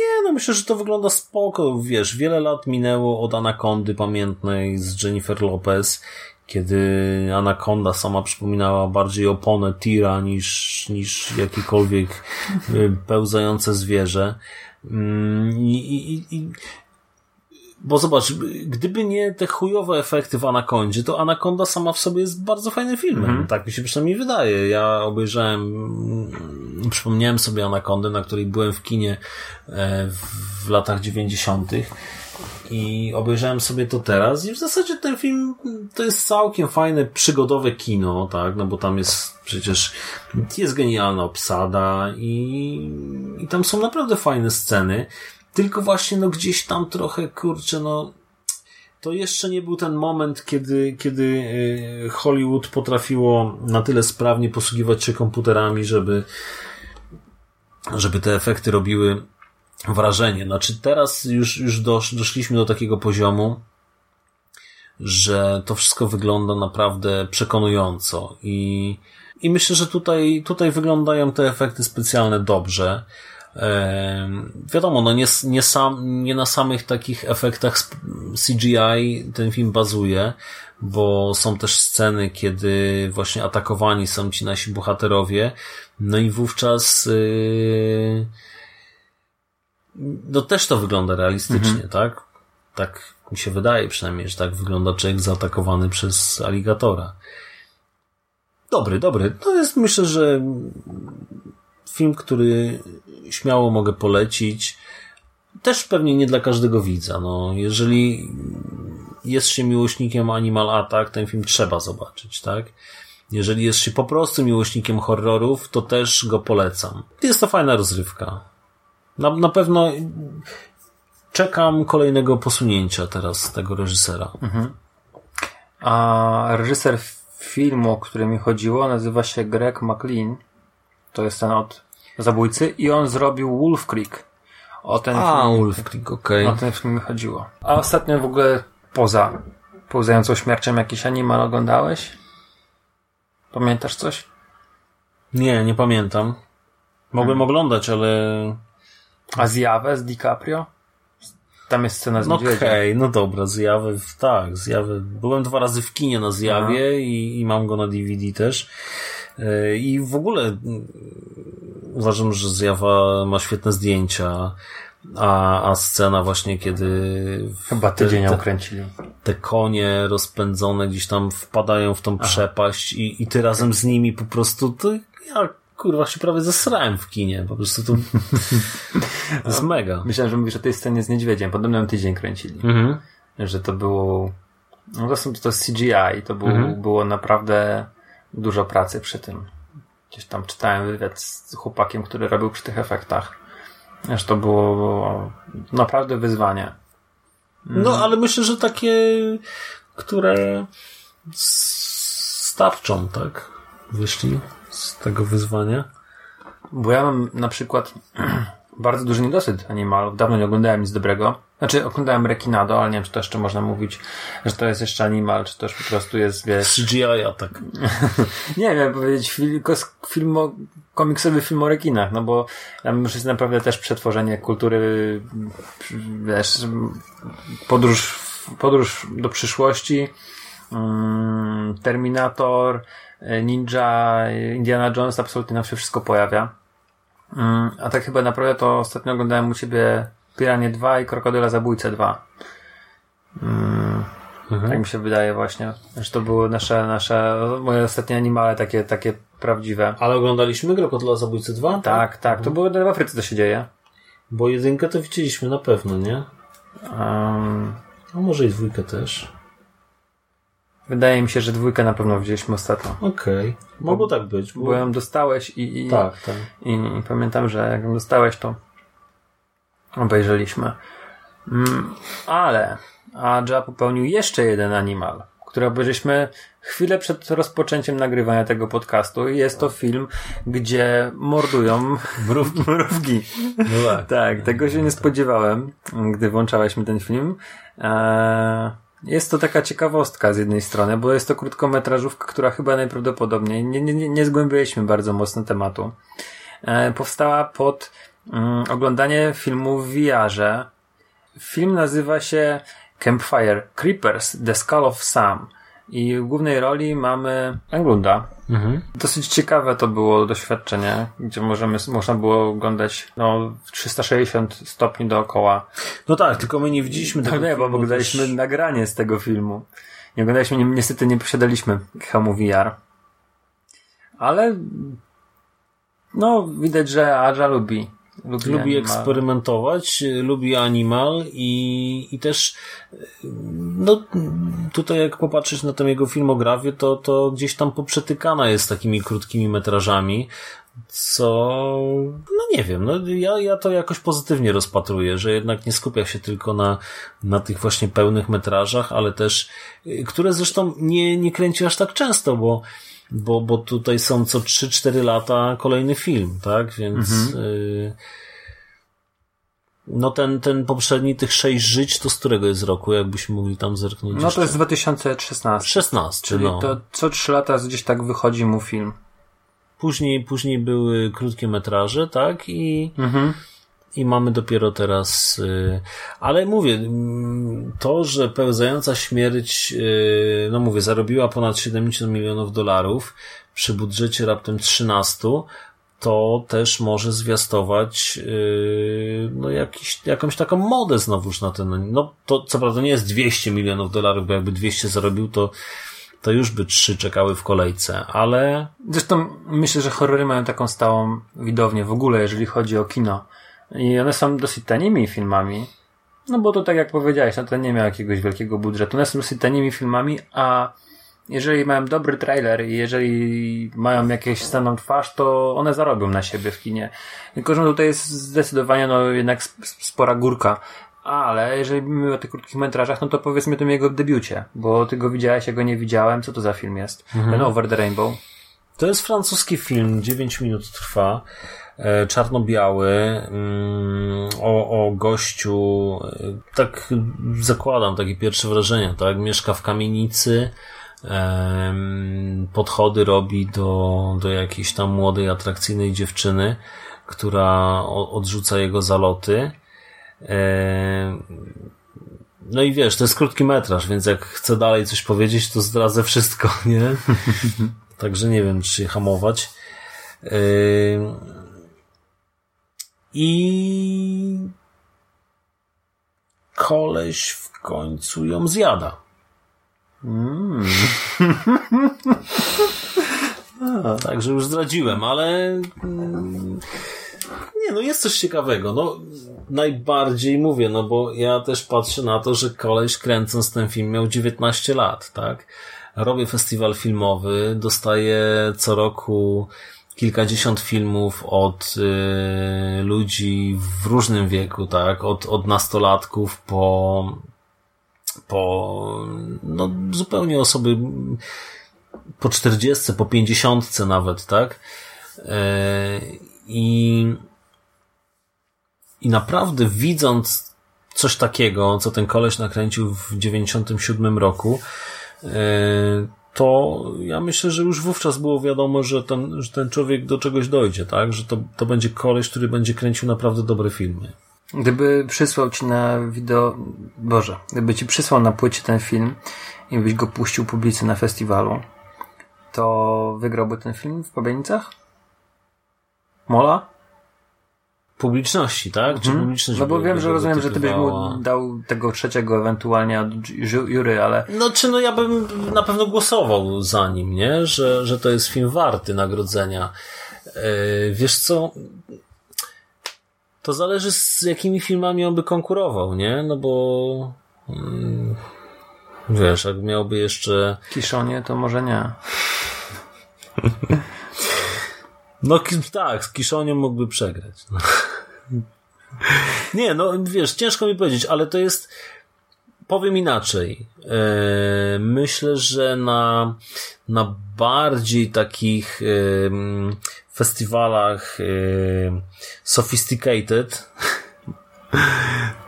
nie, no myślę, że to wygląda spoko. Wiesz, wiele lat minęło od Anakondy pamiętnej z Jennifer Lopez, kiedy Anakonda sama przypominała bardziej oponę tira niż, niż jakiekolwiek y, pełzające zwierzę. Mm, I, i, i, bo zobacz, gdyby nie te chujowe efekty w Anakondzie, to Anakonda sama w sobie jest bardzo fajnym filmem. Mhm. Tak mi się przynajmniej wydaje. Ja obejrzałem, mm, przypomniałem sobie Anakondę, na której byłem w kinie e, w latach dziewięćdziesiątych i obejrzałem sobie to teraz i w zasadzie ten film to jest całkiem fajne, przygodowe kino, tak, no bo tam jest przecież jest genialna obsada i, i tam są naprawdę fajne sceny, tylko właśnie no gdzieś tam trochę, kurczę, no to jeszcze nie był ten moment, kiedy, kiedy y, Hollywood potrafiło na tyle sprawnie posługiwać się komputerami, żeby, żeby te efekty robiły wrażenie. Znaczy teraz już, już dosz, doszliśmy do takiego poziomu, że to wszystko wygląda naprawdę przekonująco i, i myślę, że tutaj, tutaj wyglądają te efekty specjalne dobrze. Wiadomo, no nie, nie, sam, nie na samych takich efektach CGI ten film bazuje, bo są też sceny, kiedy właśnie atakowani są ci nasi bohaterowie, no i wówczas yy, no też to wygląda realistycznie, tak? Tak mi się wydaje przynajmniej, że tak wygląda człowiek zaatakowany przez aligatora. Dobry, dobry. To jest myślę, że film, który śmiało mogę polecić. Też pewnie nie dla każdego widza. No, jeżeli jest się miłośnikiem Animal Attack, ten film trzeba zobaczyć, tak? Jeżeli jest się po prostu miłośnikiem horrorów, to też go polecam. Jest to fajna rozrywka. Na, na pewno czekam kolejnego posunięcia teraz tego reżysera. A reżyser filmu, o który mi chodziło, nazywa się Greg McLean. To jest ten od zabójcy i on zrobił Wolf Creek. O ten A, film, Wolf Creek, okej. o ten film mi chodziło. A ostatnio w ogóle poza pełzającą śmiercią jakiś animal oglądałeś? Pamiętasz coś? Nie, nie pamiętam. Mogłem oglądać, ale... A zjawę z DiCaprio? Tam jest scena z No okej, no dobra, zjawy, tak, zjawy. Byłem dwa razy w kinie na zjawie i, i mam go na DVD też. Yy, I w ogóle mm, uważam, że zjawa ma świetne zdjęcia, a, a scena właśnie, kiedy Chyba tydzień te, ją te, konie rozpędzone gdzieś tam wpadają w tą przepaść i, i ty razem z nimi po prostu, to ja kurwa się prawie zesrałem w kinie, po prostu to, to jest mega. Myślałem, że mówisz o tej scenie z niedźwiedziem. Podobno ją tydzień kręcili. Mhm. Że to było... No to, są, to jest CGI. To było, Mhm. było naprawdę dużo pracy przy tym. Gdzieś tam czytałem wywiad z chłopakiem, który robił przy tych efektach. Że to było, było naprawdę wyzwanie. No, ale myślę, że takie, które starczą, tak? Wyszli z tego wyzwania. Bo ja mam na przykład bardzo duży niedosyt animalów. Dawno nie oglądałem nic dobrego. Znaczy, oglądałem Rekinado, ale nie wiem, czy to jeszcze można mówić, że to jest jeszcze animal, czy to już po prostu jest, wiesz... CGI atak. Nie wiem, powiedzieć film, film o, komiksowy film o rekinach, no bo tam już jest naprawdę też przetworzenie kultury, wiesz, podróż, podróż do przyszłości, mm, Terminator, Ninja, Indiana Jones, absolutnie nam się wszystko pojawia. Mm, A tak chyba naprawdę to ostatnio oglądałem u ciebie Piranie 2 i Krokodyla Zabójcę 2. Tak mi się wydaje właśnie, że to były nasze, nasze, moje ostatnie animale takie, takie prawdziwe. Ale oglądaliśmy Krokodyla Zabójcy 2? Tak, tak, to było w Afryce to się dzieje. Bo jedynkę to widzieliśmy na pewno, nie? Um, A może i dwójkę też. Wydaje mi się, że dwójkę na pewno widzieliśmy ostatnio. Okej. Mogło tak być. Bo... Ją dostałeś i, i, Tak, tak. i, i pamiętam, że jak ją dostałeś, to obejrzeliśmy. Mm, ale Adja popełnił jeszcze jeden animal, który obejrzeliśmy chwilę przed rozpoczęciem nagrywania tego podcastu i jest to film, gdzie mordują mrówki. mrówki. No tak. Tak, tego się nie spodziewałem, gdy włączałeś mi ten film. Eee, Jest to taka ciekawostka z jednej strony, bo jest to krótkometrażówka, która chyba najprawdopodobniej, nie, nie, nie zgłębiliśmy bardzo mocno tematu, e, powstała pod mm, oglądanie filmu w VR-ze. Film nazywa się Campfire Creepers The Skull of Sam i w głównej roli mamy Englunda. Mhm. Dosyć ciekawe to było doświadczenie, gdzie możemy, można było oglądać no, w 360 stopni dookoła. No tak, tylko my nie widzieliśmy tego No nie, bo oglądaliśmy też- nagranie z tego filmu. Nie oglądaliśmy, ni- niestety nie posiadaliśmy hełmu VR. Ale no, widać, że Aja lubi. Lubi, eksperymentować, lubi animal i, i też no tutaj jak popatrzeć na tę jego filmografię, to, to gdzieś tam poprzetykana jest takimi krótkimi metrażami, co no nie wiem, no ja, ja to jakoś pozytywnie rozpatruję, że jednak nie skupia się tylko na, na tych właśnie pełnych metrażach, ale też, y, które zresztą nie, nie kręci aż tak często, bo bo, bo tutaj są co 3-4 lata kolejny film, tak? Więc y, no ten, ten poprzedni, tych sześć żyć, to z którego jest roku, jakbyśmy mogli tam zerknąć No to jest 2016. 16, Czyli no. to co 3 lata gdzieś tak wychodzi mu film. Później, później były krótkie metraże, tak? I, Mhm. i mamy dopiero teraz. Y, ale mówię, mm, to, że pełzająca śmierć, y, no mówię, zarobiła ponad 70 milionów dolarów przy budżecie raptem 13, to też może zwiastować y, no jakiś, jakąś taką modę znowuż na ten. No to co prawda nie jest 200 milionów dolarów, bo jakby 200 zarobił, to to już by trzy czekały w kolejce, ale Zresztą myślę, że horrory mają taką stałą widownię w ogóle, jeżeli chodzi o kino. I one są dosyć tanimi filmami. No bo to tak jak powiedziałeś, no to nie miał jakiegoś wielkiego budżetu. One są dosyć tanimi filmami, a jeżeli mają dobry trailer i jeżeli mają jakieś staną twarz, to one zarobią na siebie w kinie. Tylko, że tutaj jest zdecydowanie no jednak sp- sp- spora górka. Ale jeżeli mówimy o tych krótkich metrażach, no to powiedzmy o tym jego debiucie, bo ty go widziałeś, ja go nie widziałem. Co to za film jest? Ten Over the Rainbow. To jest francuski film, 9 minut trwa, e, czarno-biały, mm, o, o gościu, e, tak zakładam takie pierwsze wrażenia, tak? Mieszka w kamienicy, podchody robi do, do jakiejś tam młodej, atrakcyjnej dziewczyny, która odrzuca jego zaloty. No i wiesz, to jest krótki metraż, więc jak chcę dalej coś powiedzieć, to zdradzę wszystko, nie? Także nie wiem, czy się hamować. I koleś w końcu ją zjada. Także już zdradziłem, ale mm, nie, no jest coś ciekawego. No, najbardziej mówię, no bo ja też patrzę na to, że koleś kręcąc ten film miał 19 lat, tak? Robię festiwal filmowy, dostaję co roku kilkadziesiąt filmów od y, ludzi w różnym wieku, tak? Od, od nastolatków po, po no, zupełnie osoby po 40, po 50 nawet, tak? E, I, I naprawdę widząc coś takiego, co ten koleś nakręcił w 97 roku, e, to ja myślę, że już wówczas było wiadomo, że ten, że ten człowiek do czegoś dojdzie, tak? Że to, to będzie koleś, który będzie kręcił naprawdę dobre filmy. Gdyby przysłał ci na wideo, Boże, gdyby ci przysłał na płycie ten film i byś go puścił publicy na festiwalu, to wygrałby ten film w Pobienicach? Mola? Publiczności, tak? Czy publiczność No bo wiem, że rozumiem, że ty byś mu dał tego trzeciego ewentualnie od ju- jury, ale No, czy no ja bym na pewno głosował za nim, nie? Że, że to jest film warty nagrodzenia. Yy, wiesz co? To zależy z jakimi filmami on by konkurował, nie? No bo mm, wiesz, jak miałby jeszcze Kiszonie to może nie. No tak, z Kiszoniem mógłby przegrać. No. Nie, no wiesz, ciężko mi powiedzieć, ale to jest. Powiem inaczej. E, myślę, że na, na bardziej takich festiwalach sophisticated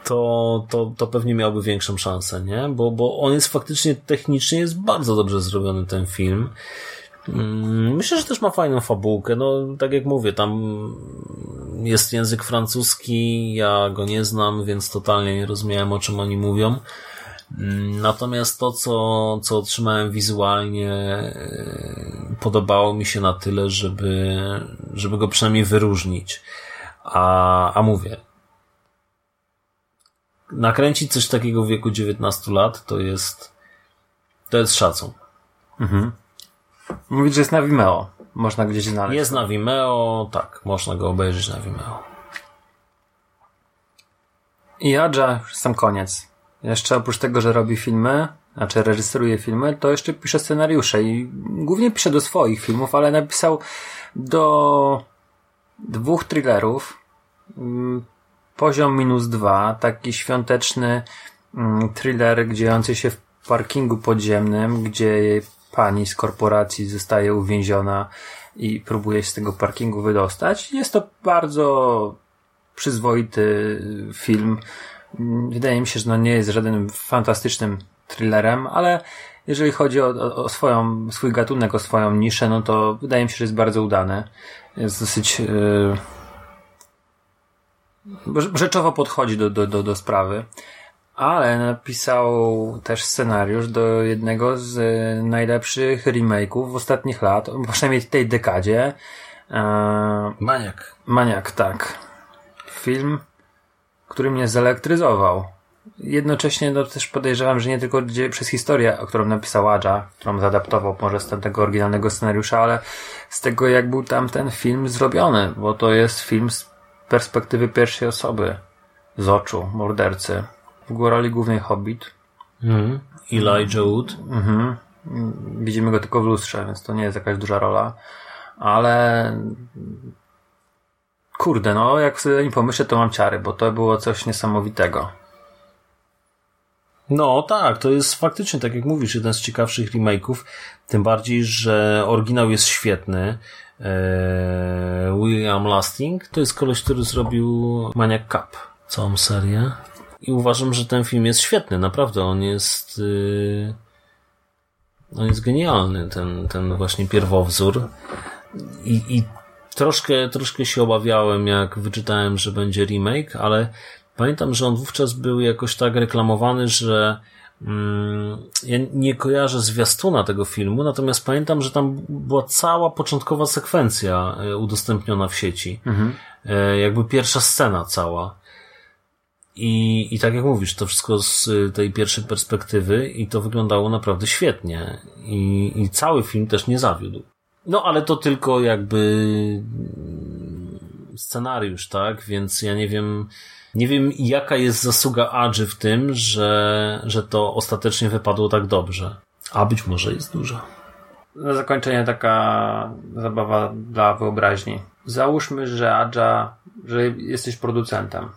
to, to, to pewnie miałby większą szansę, nie? Bo, bo on jest faktycznie technicznie jest bardzo dobrze zrobiony ten film. Mm, Myślę, że też ma fajną fabułkę. No, tak jak mówię, tam jest język francuski, ja go nie znam, więc totalnie nie rozumiałem, o czym oni mówią. Mm, Natomiast to, co, co otrzymałem wizualnie, e, podobało mi się na tyle, żeby, żeby go przynajmniej wyróżnić. A, a mówię, nakręcić coś takiego w wieku 19 lat to jest, to jest szacun. Mówić, że jest na Vimeo. Można gdzieś znaleźć. Jest na Vimeo, tak, można go obejrzeć na Vimeo. I Adja, sam koniec. Jeszcze oprócz tego, że robi filmy, znaczy reżyseruje filmy, to jeszcze pisze scenariusze i głównie pisze do swoich filmów, ale napisał do dwóch thrillerów. Mm, Poziom minus dwa, taki świąteczny mm, thriller dziejący się w parkingu podziemnym, gdzie pani z korporacji zostaje uwięziona i próbuje się z tego parkingu wydostać. Jest to bardzo przyzwoity film. Wydaje mi się, że no nie jest żadnym fantastycznym thrillerem, ale jeżeli chodzi o, o, o swoją, swój gatunek, o swoją niszę, no to wydaje mi się, że jest bardzo udany. Jest dosyć yy, rzeczowo podchodzi do, do, do, do sprawy. Ale napisał też scenariusz do jednego z e, najlepszych remake'ów w ostatnich lat, przynajmniej w tej dekadzie. E, Maniak. Maniak, tak. Film, który mnie zelektryzował. Jednocześnie no, też podejrzewam, że nie tylko przez historię, o którą napisał Adja, którą zaadaptował może z tamtego oryginalnego scenariusza, ale z tego jak był tam ten film zrobiony, bo to jest film z perspektywy pierwszej osoby, z oczu mordercy. W roli głównej Hobbit. Mhm. Elijah Wood. Mhm. Widzimy go tylko w lustrze, więc to nie jest jakaś duża rola. Ale kurde, no jak sobie o nim pomyślę, to mam ciary, bo to było coś niesamowitego. No tak, to jest faktycznie, tak jak mówisz, jeden z ciekawszych remake'ów, tym bardziej, że oryginał jest świetny. Eee, William Lasting to jest koleś, który zrobił Maniac Cup, całą serię. I uważam, że ten film jest świetny, naprawdę, on jest yy, on jest genialny, ten, ten właśnie pierwowzór. I, i troszkę, troszkę się obawiałem, jak wyczytałem, że będzie remake, ale pamiętam, że on wówczas był jakoś tak reklamowany, że mm, ja nie kojarzę zwiastuna tego filmu, natomiast pamiętam, że tam była cała początkowa sekwencja e, udostępniona w sieci. E, jakby pierwsza scena cała. I, I tak jak mówisz, to wszystko z tej pierwszej perspektywy i to wyglądało naprawdę świetnie. I, I cały film też nie zawiódł. No ale to tylko jakby scenariusz, tak? Więc ja nie wiem, nie wiem jaka jest zasługa Adży w tym, że, że to ostatecznie wypadło tak dobrze. A być może jest duża. Na zakończenie taka zabawa dla wyobraźni. Załóżmy, że Adja, że jesteś producentem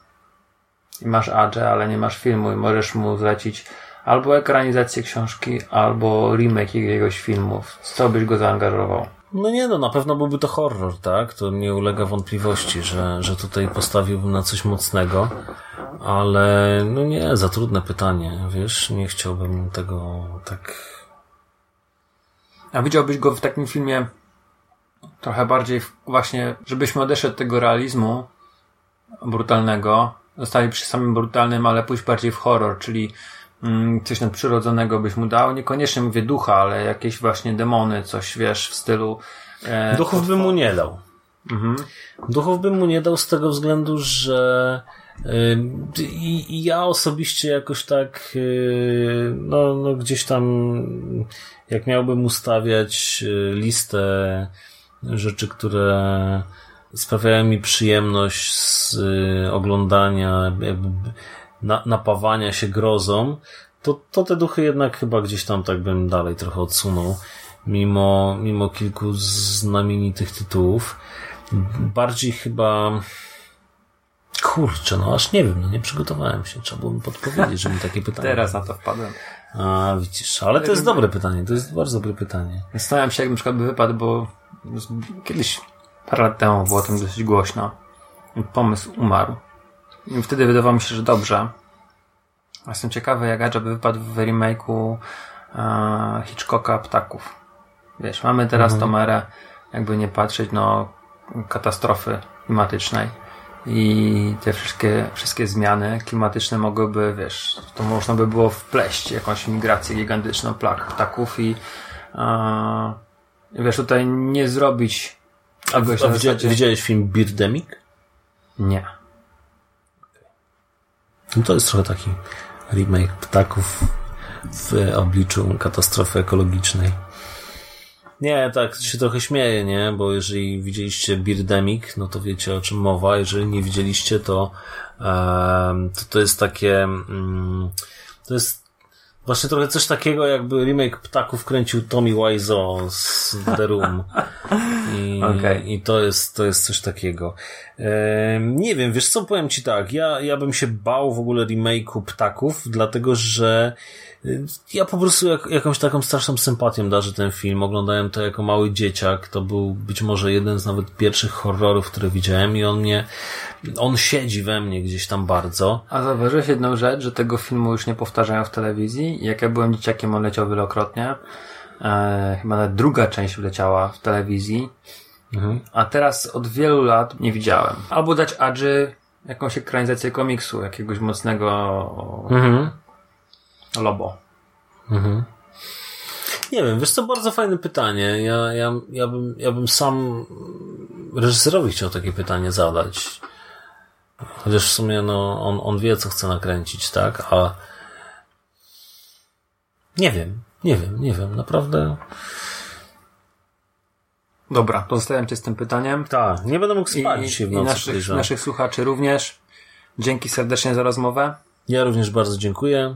i masz Adże, ale nie masz filmu i możesz mu zlecić albo ekranizację książki, albo remake jakiegoś filmu. W Co byś go zaangażował? No nie no, na pewno byłby to horror, tak? To nie ulega wątpliwości, że, że tutaj postawiłbym na coś mocnego, ale no nie, za trudne pytanie, wiesz, nie chciałbym tego tak... A widziałbyś go w takim filmie trochę bardziej właśnie, żebyśmy odeszli od tego realizmu brutalnego, zostali przy samym brutalnym, ale pójść bardziej w horror, czyli mm, coś nadprzyrodzonego byś mu dał. Niekoniecznie mówię ducha, ale jakieś właśnie demony, coś wiesz w stylu. E, Duchów bym mu nie dał. Duchów bym mu nie dał z tego względu, że y, i, i ja osobiście jakoś tak y, no, no gdzieś tam jak miałbym ustawiać y, listę rzeczy, które sprawiają mi przyjemność z y, oglądania, jakby na, napawania się grozą, to, to te duchy jednak chyba gdzieś tam tak bym dalej trochę odsunął, mimo, mimo kilku znamienitych tytułów. Bardziej chyba. Kurczę, no aż nie wiem, no nie przygotowałem się. Trzeba było mi podpowiedzieć, żeby takie pytanie. Teraz na to wpadłem. A, widzisz, ale to jest dobre pytanie, to jest bardzo dobre pytanie. Zastanawiam się, jak na przykład by wypadł, bo kiedyś, parę lat temu było o tym dosyć głośno. Pomysł umarł. I wtedy wydawało mi się, że dobrze. Jestem ciekawy, jak Adja by wypadł w remake'u e, Hitchcocka Ptaków. Wiesz, mamy teraz Mhm. tą erę, jakby nie patrzeć, no, katastrofy klimatycznej. I te wszystkie, wszystkie zmiany klimatyczne mogłyby, wiesz, to można by było wpleść jakąś migrację gigantyczną plag ptaków i e, wiesz, tutaj nie zrobić A, czegoś a widzia, zasadzie- widziałeś film Birdemic? Nie. No to jest trochę taki remake ptaków w obliczu katastrofy ekologicznej. Nie, tak się trochę śmieję, nie? Bo jeżeli widzieliście Birdemic, no to wiecie o czym mowa. Jeżeli nie widzieliście, to to, to jest takie mm, to jest właśnie trochę coś takiego, jakby remake ptaków kręcił Tommy Wiseau z The Room. I, Okej. i to jest, to jest coś takiego. Em, nie wiem, wiesz co, powiem ci tak, ja, ja bym się bał w ogóle remake'u Ptaków, dlatego że ja po prostu jak, jakąś taką straszną sympatią darzę ten film. Oglądałem to jako mały dzieciak. To był być może jeden z nawet pierwszych horrorów, które widziałem i on mnie, on siedzi we mnie gdzieś tam bardzo. A zauważyłeś jedną rzecz, że tego filmu już nie powtarzają w telewizji? Jak ja byłem dzieciakiem, on leciał wielokrotnie. E, chyba nawet druga część wleciała w telewizji. A teraz od wielu lat nie widziałem. Albo dać Adży jakąś ekranizację komiksu, jakiegoś mocnego Mhm. Lobo. Nie wiem, wiesz co, bardzo fajne pytanie. Ja, ja, ja, bym, ja bym sam reżyserowi chciał takie pytanie zadać. Chociaż w sumie no, on, on wie, co chce nakręcić, tak? A nie wiem, nie wiem, nie wiem, naprawdę. Dobra, pozostawiam Cię z tym pytaniem. Tak, nie będę mógł spać I, dzisiaj w i nocy, naszych, podejrzewam. naszych słuchaczy również. Dzięki serdecznie za rozmowę. Ja również bardzo dziękuję.